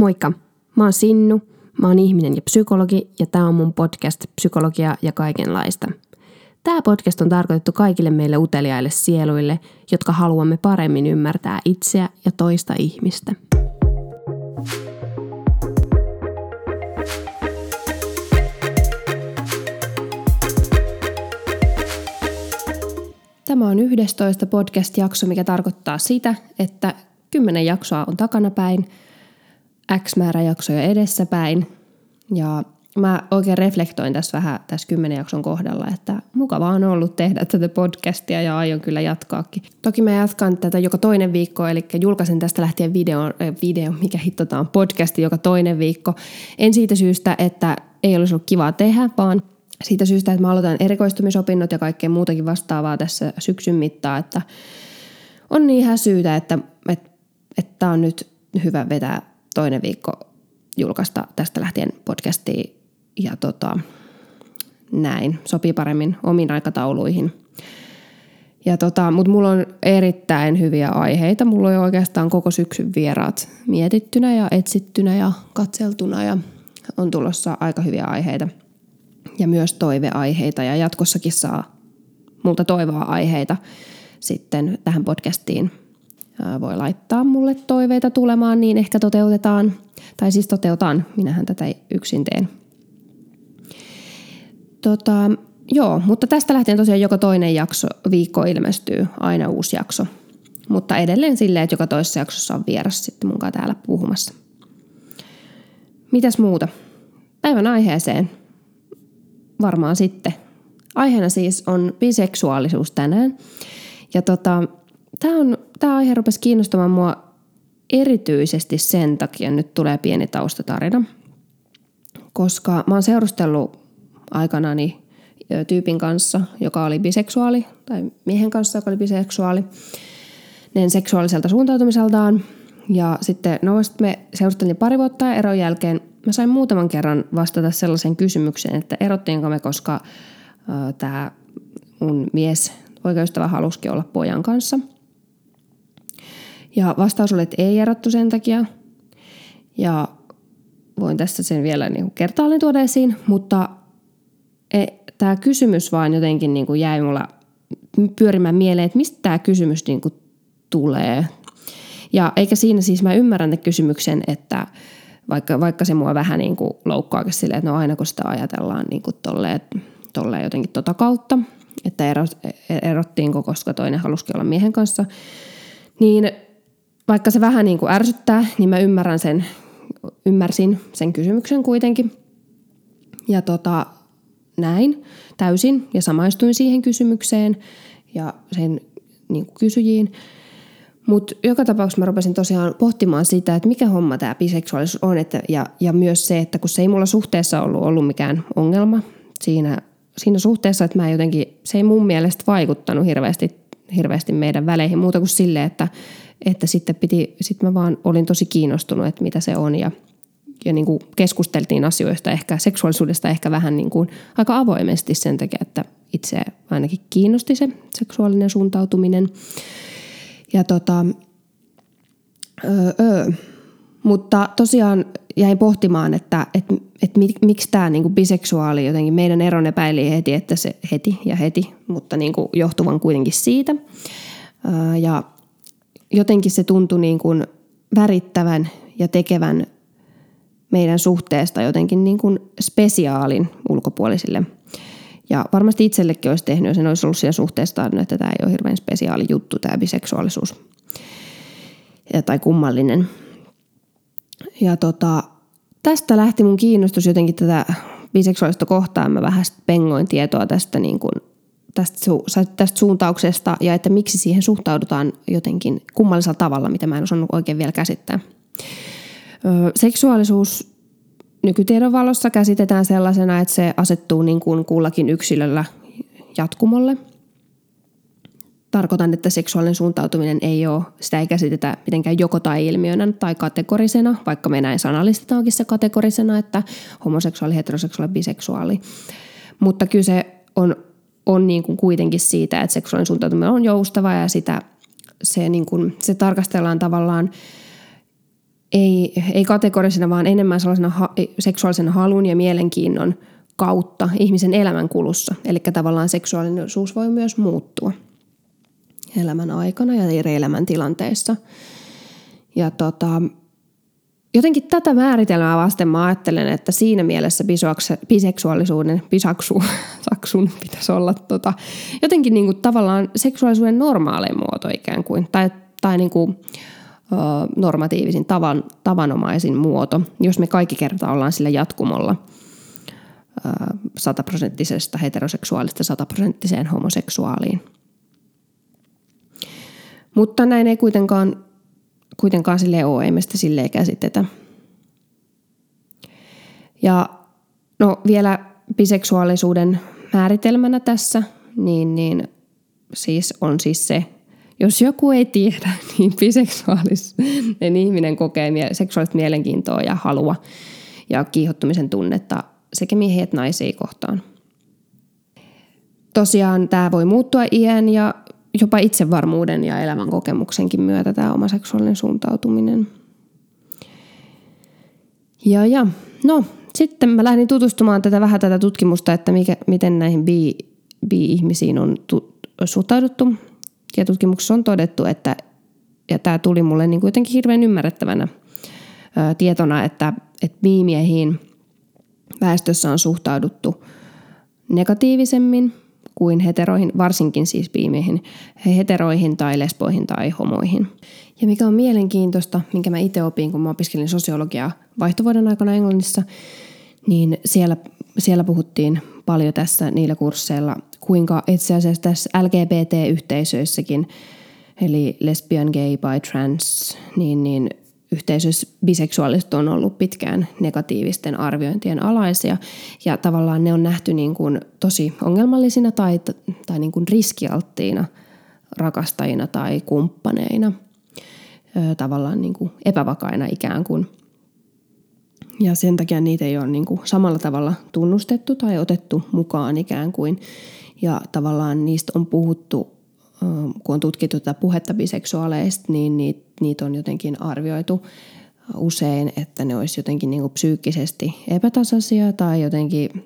Moikka! Mä oon Sinnu, mä oon ihminen ja psykologi ja tää on mun podcast Psykologia ja kaikenlaista. Tämä podcast on tarkoitettu kaikille meille uteliaille sieluille, jotka haluamme paremmin ymmärtää itseä ja toista ihmistä. Tämä on 11 podcast-jakso, mikä tarkoittaa sitä, että 10 jaksoa on takanapäin – X määrä jaksoja edessäpäin. Ja mä oikein reflektoin tässä vähän tässä kymmenen jakson kohdalla, että mukavaa on ollut tehdä tätä podcastia ja aion kyllä jatkaakin. Toki mä jatkan tätä joka toinen viikko, eli julkaisen tästä lähtien video, äh, video mikä hitto on podcasti joka toinen viikko. En siitä syystä, että ei olisi ollut kivaa tehdä, vaan siitä syystä, että mä aloitan erikoistumisopinnot ja kaikkea muutakin vastaavaa tässä syksyn mittaan, että on niin ihan syytä, että, että, että on nyt hyvä vetää toinen viikko julkaista tästä lähtien podcastia ja tota, näin. Sopii paremmin omiin aikatauluihin. Ja tota, Mutta mulla on erittäin hyviä aiheita. Mulla on oikeastaan koko syksyn vieraat mietittynä ja etsittynä ja katseltuna ja on tulossa aika hyviä aiheita. Ja myös toiveaiheita ja jatkossakin saa multa toivoa aiheita sitten tähän podcastiin voi laittaa mulle toiveita tulemaan, niin ehkä toteutetaan. Tai siis toteutan, minähän tätä yksin teen. Tota, joo, mutta tästä lähtien tosiaan joka toinen jakso, viikko ilmestyy aina uusi jakso. Mutta edelleen silleen, että joka toisessa jaksossa on vieras sitten munkaan täällä puhumassa. Mitäs muuta? Päivän aiheeseen. Varmaan sitten. Aiheena siis on biseksuaalisuus tänään. Ja tota, tämä, on, tämä aihe rupesi kiinnostamaan mua erityisesti sen takia, nyt tulee pieni taustatarina, koska mä oon seurustellut aikanani tyypin kanssa, joka oli biseksuaali, tai miehen kanssa, joka oli biseksuaali, niin seksuaaliselta suuntautumiseltaan. Ja sitten no, me seurusteltiin pari vuotta ja eron jälkeen mä sain muutaman kerran vastata sellaisen kysymykseen, että erottiinko me, koska äh, tämä mun mies oikeustava halusikin olla pojan kanssa – ja vastaus oli, että ei erottu sen takia. Ja voin tässä sen vielä niin kertaalleen tuoda esiin, mutta e, tämä kysymys vaan jotenkin niin kuin jäi mulla pyörimään mieleen, että mistä tämä kysymys niin kuin tulee. Ja eikä siinä siis mä ymmärrän kysymyksen, että vaikka, vaikka se mua vähän niin kuin loukkaakin silleen, että no aina kun sitä ajatellaan niin kuin tolleen, tolleen jotenkin tota kautta, että erottiinko, koska toinen halusikin olla miehen kanssa, niin vaikka se vähän niin kuin ärsyttää, niin mä ymmärrän sen, ymmärsin sen kysymyksen kuitenkin. Ja tota, näin täysin ja samaistuin siihen kysymykseen ja sen niin kuin kysyjiin. Mutta joka tapauksessa mä rupesin tosiaan pohtimaan sitä, että mikä homma tämä biseksuaalisuus on. Että, ja, ja myös se, että kun se ei mulla suhteessa ollut, ollut mikään ongelma siinä, siinä suhteessa, että mä jotenkin, se ei mun mielestä vaikuttanut hirveästi, hirveästi meidän väleihin muuta kuin silleen, että, että sitten piti, sitten mä vaan olin tosi kiinnostunut, että mitä se on ja, ja niin kuin keskusteltiin asioista ehkä, seksuaalisuudesta ehkä vähän niin kuin aika avoimesti sen takia, että itse ainakin kiinnosti se seksuaalinen suuntautuminen. Ja tota, öö, öö. Mutta tosiaan jäin pohtimaan, että, että, että miksi tämä niin kuin biseksuaali jotenkin, meidän eron epäili heti, että se heti ja heti, mutta niin kuin johtuvan kuitenkin siitä. Ja jotenkin se tuntui niin kuin värittävän ja tekevän meidän suhteesta jotenkin niin kuin spesiaalin ulkopuolisille. Ja varmasti itsellekin olisi tehnyt, jos en olisi ollut siinä suhteessa, että tämä ei ole hirveän spesiaali juttu, tämä biseksuaalisuus. Ja, tai kummallinen. Ja tota, tästä lähti mun kiinnostus jotenkin tätä biseksuaalista kohtaan. Mä vähän pengoin tietoa tästä niin kuin tästä, tästä suuntauksesta ja että miksi siihen suhtaudutaan jotenkin kummallisella tavalla, mitä mä en osannut oikein vielä käsittää. Ö, seksuaalisuus nykytiedon valossa käsitetään sellaisena, että se asettuu niin kuin kullakin yksilöllä jatkumolle. Tarkoitan, että seksuaalinen suuntautuminen ei ole, sitä ei käsitetä mitenkään joko tai ilmiönä tai kategorisena, vaikka me näin sanallistetaankin se kategorisena, että homoseksuaali, heteroseksuaali, biseksuaali. Mutta kyse on on niin kuin kuitenkin siitä, että seksuaalinen suuntautuminen on joustava ja sitä, se, niin kuin, se tarkastellaan tavallaan ei, ei kategorisena, vaan enemmän sellaisena ha- seksuaalisen halun ja mielenkiinnon kautta ihmisen elämän kulussa. Eli tavallaan seksuaalisuus voi myös muuttua elämän aikana ja eri elämäntilanteissa. Ja tota, jotenkin tätä määritelmää vasten mä ajattelen, että siinä mielessä biseksuaalisuuden, bisaksu, saksun pitäisi olla tota, jotenkin niin kuin tavallaan seksuaalisuuden normaalein muoto ikään kuin, tai, tai niin kuin, ö, normatiivisin, tavan, tavanomaisin muoto, jos me kaikki kertaa ollaan sillä jatkumolla sataprosenttisesta heteroseksuaalista sataprosenttiseen homoseksuaaliin. Mutta näin ei kuitenkaan kuitenkaan sille ole, ei me sitä silleen käsitetä. Ja no vielä biseksuaalisuuden määritelmänä tässä, niin, niin siis on siis se, jos joku ei tiedä, niin biseksuaalinen ihminen kokee seksuaalista mielenkiintoa ja halua ja kiihottumisen tunnetta sekä miehiä että naisia kohtaan. Tosiaan tämä voi muuttua iän ja jopa itsevarmuuden ja elämän kokemuksenkin myötä tämä oma seksuaalinen suuntautuminen. Ja, ja no, sitten mä lähdin tutustumaan tätä vähän tätä tutkimusta, että mikä, miten näihin bi, bi-ihmisiin on tu, suhtauduttu. Ja tutkimuksessa on todettu, että, ja tämä tuli mulle niin kuitenkin hirveän ymmärrettävänä ää, tietona, että, että bi-miehiin väestössä on suhtauduttu negatiivisemmin – kuin heteroihin, varsinkin siis biimeihin, heteroihin tai lesboihin tai homoihin. Ja mikä on mielenkiintoista, minkä mä itse opin, kun mä opiskelin sosiologiaa vaihtovuoden aikana Englannissa, niin siellä, siellä puhuttiin paljon tässä niillä kursseilla, kuinka itse asiassa tässä LGBT-yhteisöissäkin, eli lesbian, gay, bi, trans, niin, niin yhteisössä biseksuaaliset on ollut pitkään negatiivisten arviointien alaisia ja tavallaan ne on nähty niin kuin tosi ongelmallisina tai, tai niin kuin riskialttiina rakastajina tai kumppaneina, tavallaan niin kuin epävakaina ikään kuin. Ja sen takia niitä ei ole niin kuin samalla tavalla tunnustettu tai otettu mukaan ikään kuin. Ja tavallaan niistä on puhuttu kun on tutkittu tätä puhetta biseksuaaleista, niin niitä, on jotenkin arvioitu usein, että ne olisi jotenkin niin kuin psyykkisesti epätasaisia tai jotenkin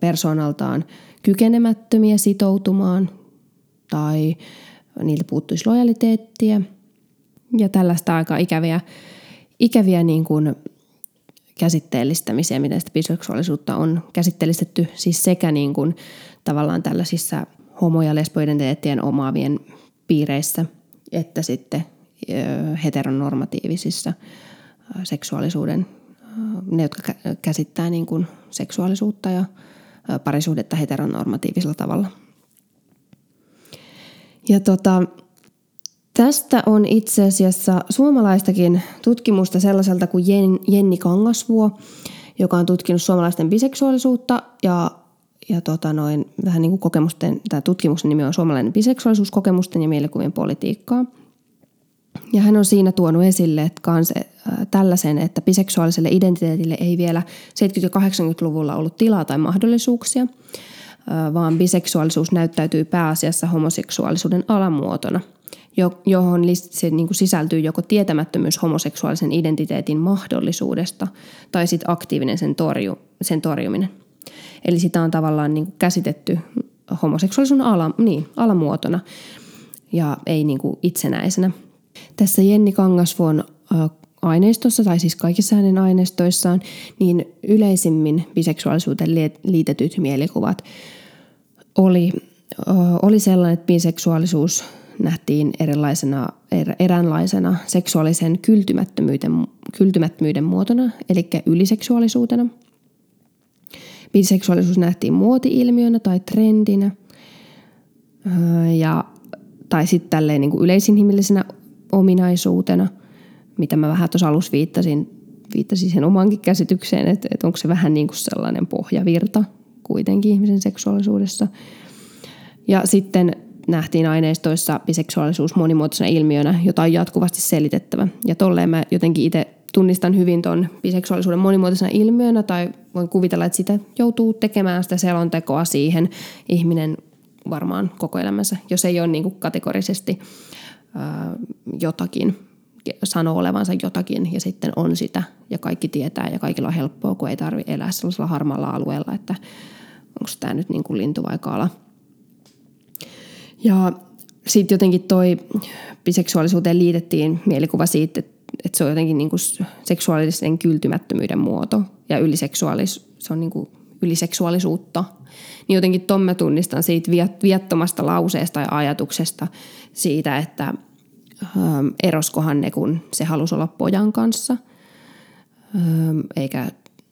persoonaltaan kykenemättömiä sitoutumaan tai niiltä puuttuisi lojaliteettia. Ja tällaista aika ikäviä, ikäviä niin kuin käsitteellistämisiä, miten sitä biseksuaalisuutta on käsitteellistetty siis sekä niin kuin tavallaan tällaisissa homo- ja lesboidentiteettien omaavien piireissä, että sitten heteronormatiivisissa seksuaalisuuden, ne jotka käsittää niin kuin seksuaalisuutta ja parisuhdetta heteronormatiivisella tavalla. Ja tota, tästä on itse asiassa suomalaistakin tutkimusta sellaiselta kuin Jenni Kangasvuo, joka on tutkinut suomalaisten biseksuaalisuutta ja ja tota noin, vähän niin kuin kokemusten, tämä tutkimuksen nimi on suomalainen biseksuaalisuuskokemusten ja mielikuvien politiikkaa. Ja hän on siinä tuonut esille että kans, äh, tällaisen, että biseksuaaliselle identiteetille ei vielä 70- ja 80-luvulla ollut tilaa tai mahdollisuuksia, äh, vaan biseksuaalisuus näyttäytyy pääasiassa homoseksuaalisuuden alamuotona, johon se niin kuin sisältyy joko tietämättömyys homoseksuaalisen identiteetin mahdollisuudesta tai sitten aktiivinen sen, torju, sen torjuminen – Eli sitä on tavallaan niin kuin käsitetty homoseksuaalisuuden ala, niin, alamuotona ja ei niin kuin itsenäisenä. Tässä Jenni Kangasvuon aineistossa, tai siis kaikissa hänen aineistoissaan, niin yleisimmin biseksuaalisuuteen liitetyt mielikuvat oli, oli sellainen, että biseksuaalisuus nähtiin erilaisena, er, eräänlaisena seksuaalisen kyltymättömyyden, kyltymättömyyden muotona, eli yliseksuaalisuutena – Biseksuaalisuus nähtiin muoti-ilmiönä tai trendinä ja, tai sitten tälleen niin yleisinhimillisenä ominaisuutena, mitä mä vähän tuossa alussa viittasin, viittasin sen omankin käsitykseen, että, että onko se vähän niin kuin sellainen pohjavirta kuitenkin ihmisen seksuaalisuudessa. Ja sitten nähtiin aineistoissa biseksuaalisuus monimuotoisena ilmiönä, jota on jatkuvasti selitettävä. Ja tolleen mä jotenkin itse tunnistan hyvin tuon biseksuaalisuuden monimuotoisena ilmiönä tai voin kuvitella, että sitä joutuu tekemään sitä selontekoa siihen ihminen varmaan koko elämänsä, jos ei ole niin kuin kategorisesti ää, jotakin sanoo olevansa jotakin ja sitten on sitä ja kaikki tietää ja kaikilla on helppoa, kun ei tarvitse elää sellaisella harmaalla alueella, että onko tämä nyt niin kuin lintu vai kala. Ja sitten jotenkin toi biseksuaalisuuteen liitettiin mielikuva siitä, että, että se on jotenkin niin kuin seksuaalisen kyltymättömyyden muoto ja yliseksuaalis, se on niin kuin yliseksuaalisuutta. Niin jotenkin ton mä tunnistan siitä viattomasta lauseesta ja ajatuksesta siitä, että ähm, eroskohan ne, kun se halusi olla pojan kanssa, ähm, eikä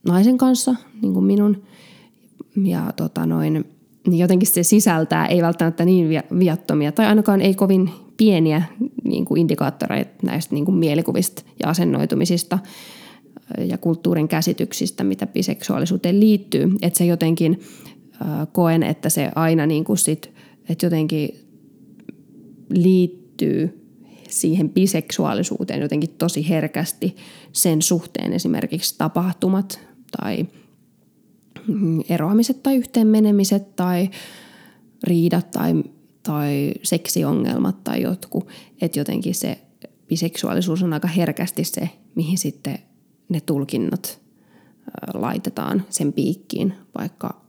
naisen kanssa, niin kuin minun. Ja tota noin, niin jotenkin se sisältää ei välttämättä niin viattomia tai ainakaan ei kovin pieniä niin kuin indikaattoreita näistä niin kuin mielikuvista ja asennoitumisista ja kulttuurin käsityksistä, mitä biseksuaalisuuteen liittyy. Että se jotenkin äh, koen, että se aina niin kuin sit, että jotenkin liittyy siihen biseksuaalisuuteen jotenkin tosi herkästi sen suhteen esimerkiksi tapahtumat tai mm, eroamiset tai yhteenmenemiset tai riidat tai, tai seksiongelmat tai jotkut. Että jotenkin se biseksuaalisuus on aika herkästi se, mihin sitten ne tulkinnat laitetaan sen piikkiin, vaikka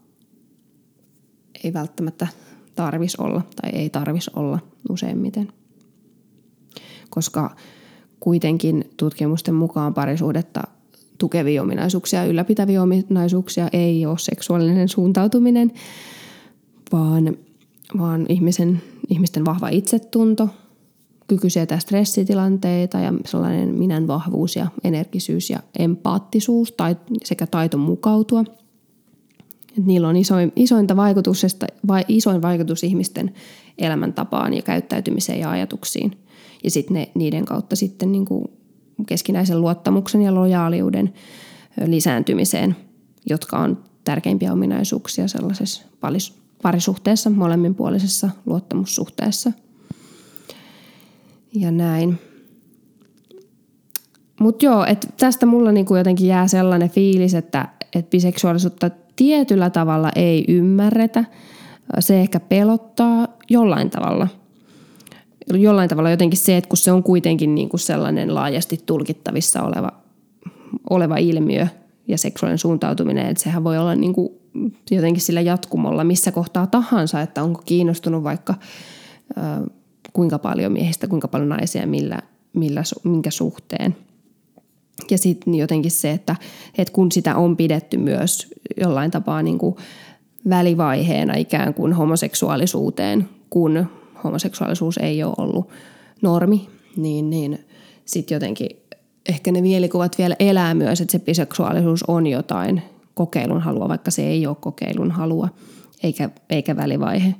ei välttämättä tarvis olla tai ei tarvis olla useimmiten. Koska kuitenkin tutkimusten mukaan parisuudetta tukevia ominaisuuksia ja ylläpitäviä ominaisuuksia ei ole seksuaalinen suuntautuminen, vaan, vaan ihmisen, ihmisten vahva itsetunto – kyky sietää stressitilanteita ja sellainen minän vahvuus ja energisyys ja empaattisuus tai sekä taito mukautua. Et niillä on isoin, isointa vaikutuksesta, vai isoin vaikutus ihmisten elämäntapaan ja käyttäytymiseen ja ajatuksiin. Ja sitten niiden kautta sitten niin kuin keskinäisen luottamuksen ja lojaaliuden lisääntymiseen, jotka on tärkeimpiä ominaisuuksia sellaisessa parisuhteessa, molemminpuolisessa luottamussuhteessa – ja näin. Mutta joo, että tästä mulla niinku jotenkin jää sellainen fiilis, että et biseksuaalisuutta tietyllä tavalla ei ymmärretä. Se ehkä pelottaa jollain tavalla. Jollain tavalla jotenkin se, että kun se on kuitenkin niinku sellainen laajasti tulkittavissa oleva, oleva ilmiö ja seksuaalinen suuntautuminen, että sehän voi olla niinku jotenkin sillä jatkumolla missä kohtaa tahansa, että onko kiinnostunut vaikka kuinka paljon miehistä, kuinka paljon naisia, millä, millä, minkä suhteen. Ja sitten jotenkin se, että, että kun sitä on pidetty myös jollain tapaa niin kuin välivaiheena ikään kuin homoseksuaalisuuteen, kun homoseksuaalisuus ei ole ollut normi, niin, niin sitten jotenkin ehkä ne mielikuvat vielä elää myös, että se biseksuaalisuus on jotain kokeilun halua, vaikka se ei ole kokeilun halua eikä, eikä välivaihe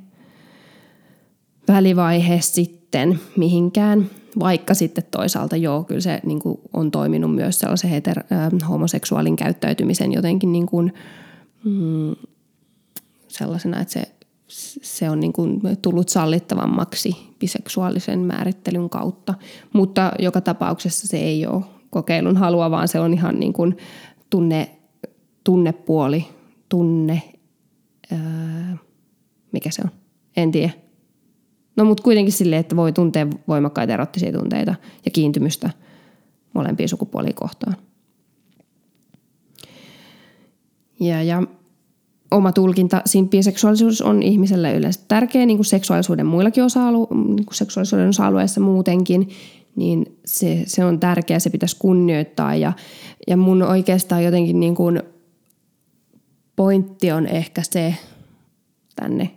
välivaihe sitten mihinkään, vaikka sitten toisaalta joo, kyllä se niin kuin on toiminut myös sellaisen heter, äh, homoseksuaalin käyttäytymisen jotenkin niin kuin, mm, sellaisena, että se, se on niin kuin tullut sallittavammaksi biseksuaalisen määrittelyn kautta. Mutta joka tapauksessa se ei ole kokeilun halua, vaan se on ihan niin kuin tunne, tunnepuoli, tunne, ää, mikä se on, en tiedä No mutta kuitenkin silleen, että voi tuntea voimakkaita erottisia tunteita ja kiintymystä molempia sukupuolia kohtaan. Ja, ja oma tulkinta, siinä biseksuaalisuus on ihmiselle yleensä tärkeä, niin kuin seksuaalisuuden muillakin osa-alu, niin kuin seksuaalisuuden osa-alueissa muutenkin, niin se, se on tärkeä, se pitäisi kunnioittaa. Ja, ja mun oikeastaan jotenkin niin kuin pointti on ehkä se tänne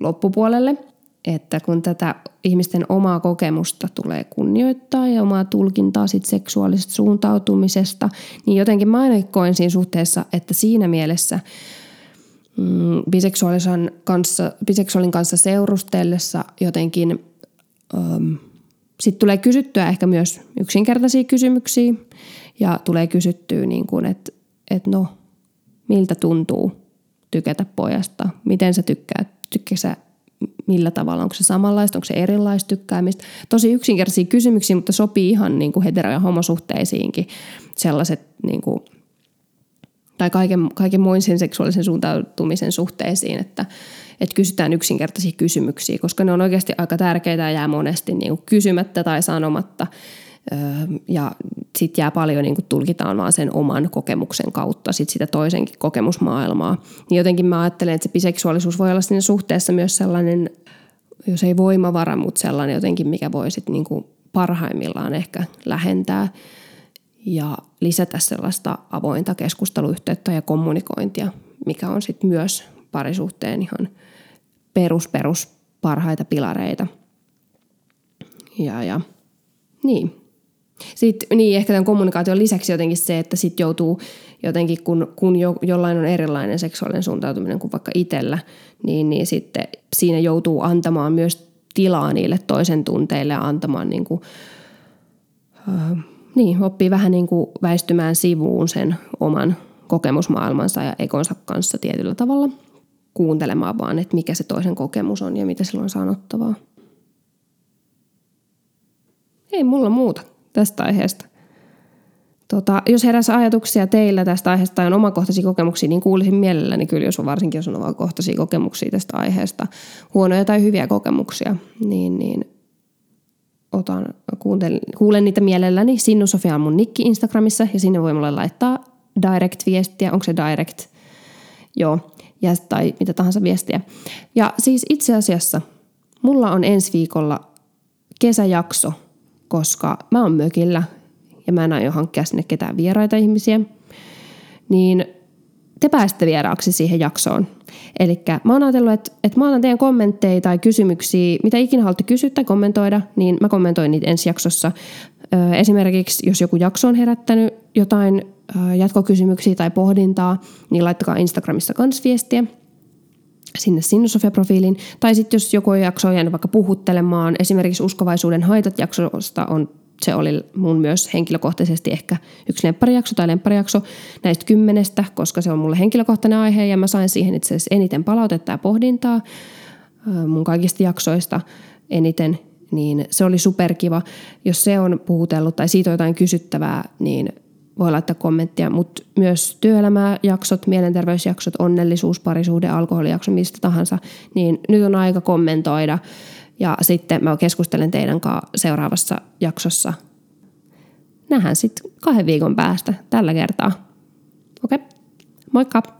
loppupuolelle – että kun tätä ihmisten omaa kokemusta tulee kunnioittaa ja omaa tulkintaa sit seksuaalisesta suuntautumisesta, niin jotenkin mä aina koen siinä suhteessa, että siinä mielessä mm, biseksuaalisen kanssa, biseksuaalin kanssa seurustellessa jotenkin um, sitten tulee kysyttyä ehkä myös yksinkertaisia kysymyksiä ja tulee kysyttyä, niin kuin, että, että no, miltä tuntuu tykätä pojasta, miten sä tykkäät, tykkää millä tavalla, onko se samanlaista, onko se erilaista tykkäämistä. Tosi yksinkertaisia kysymyksiä, mutta sopii ihan niin kuin hetero- ja homosuhteisiinkin. Sellaiset niin kuin, tai kaiken, kaiken muin seksuaalisen suuntautumisen suhteisiin, että, että kysytään yksinkertaisia kysymyksiä, koska ne on oikeasti aika tärkeitä ja jää monesti niin kuin kysymättä tai sanomatta. ja sitten jää paljon niin kuin tulkitaan vaan sen oman kokemuksen kautta sit sitä toisenkin kokemusmaailmaa. Niin jotenkin mä ajattelen, että se biseksuaalisuus voi olla siinä suhteessa myös sellainen, jos ei voimavara, mutta sellainen jotenkin, mikä voi sitten niin kuin parhaimmillaan ehkä lähentää ja lisätä sellaista avointa keskusteluyhteyttä ja kommunikointia, mikä on sitten myös parisuhteen ihan perus, perus parhaita pilareita. Ja, ja niin. Sitten niin, ehkä tämän kommunikaation lisäksi jotenkin se, että sitten joutuu jotenkin, kun, kun jo, jollain on erilainen seksuaalinen suuntautuminen kuin vaikka itsellä, niin, niin sitten siinä joutuu antamaan myös tilaa niille toisen tunteille ja antamaan niin kuin, äh, niin, oppii vähän niin kuin väistymään sivuun sen oman kokemusmaailmansa ja ekonsa kanssa tietyllä tavalla kuuntelemaan vaan, että mikä se toisen kokemus on ja mitä sillä on sanottavaa. Ei mulla muuta tästä aiheesta. Tota, jos heräsi ajatuksia teillä tästä aiheesta tai on omakohtaisia kokemuksia, niin kuulisin mielelläni kyllä, jos on varsinkin jos on omakohtaisia kokemuksia tästä aiheesta, huonoja tai hyviä kokemuksia, niin, niin otan, kuuntelen, kuulen niitä mielelläni. Sinnu Sofia on mun nikki Instagramissa ja sinne voi mulle laittaa direct-viestiä. Onko se direct? Joo, ja, tai mitä tahansa viestiä. Ja siis itse asiassa mulla on ensi viikolla kesäjakso, koska mä oon mökillä ja mä en aio hankkia sinne ketään vieraita ihmisiä. Niin te pääsette vieraaksi siihen jaksoon. Eli mä oon ajatellut, että, että mä otan teidän kommentteja tai kysymyksiä, mitä ikinä haluatte kysyä tai kommentoida, niin mä kommentoin niitä ensi jaksossa. Esimerkiksi jos joku jakso on herättänyt jotain jatkokysymyksiä tai pohdintaa, niin laittakaa Instagramissa kans viestiä sinne Sinnusofia-profiiliin. Tai sitten jos joku jakso on jäänyt vaikka puhuttelemaan, esimerkiksi uskovaisuuden haitat jaksosta on se oli mun myös henkilökohtaisesti ehkä yksi lempparijakso tai lempparijakso näistä kymmenestä, koska se on mulle henkilökohtainen aihe ja mä sain siihen itse asiassa eniten palautetta ja pohdintaa mun kaikista jaksoista eniten, niin se oli superkiva. Jos se on puhutellut tai siitä on jotain kysyttävää, niin voi laittaa kommenttia, mutta myös työelämäjaksot, mielenterveysjaksot, onnellisuus, parisuhde, alkoholijakso, mistä tahansa, niin nyt on aika kommentoida ja sitten mä keskustelen teidän kanssa seuraavassa jaksossa. Nähdään sitten kahden viikon päästä tällä kertaa. Okei, okay. moikka!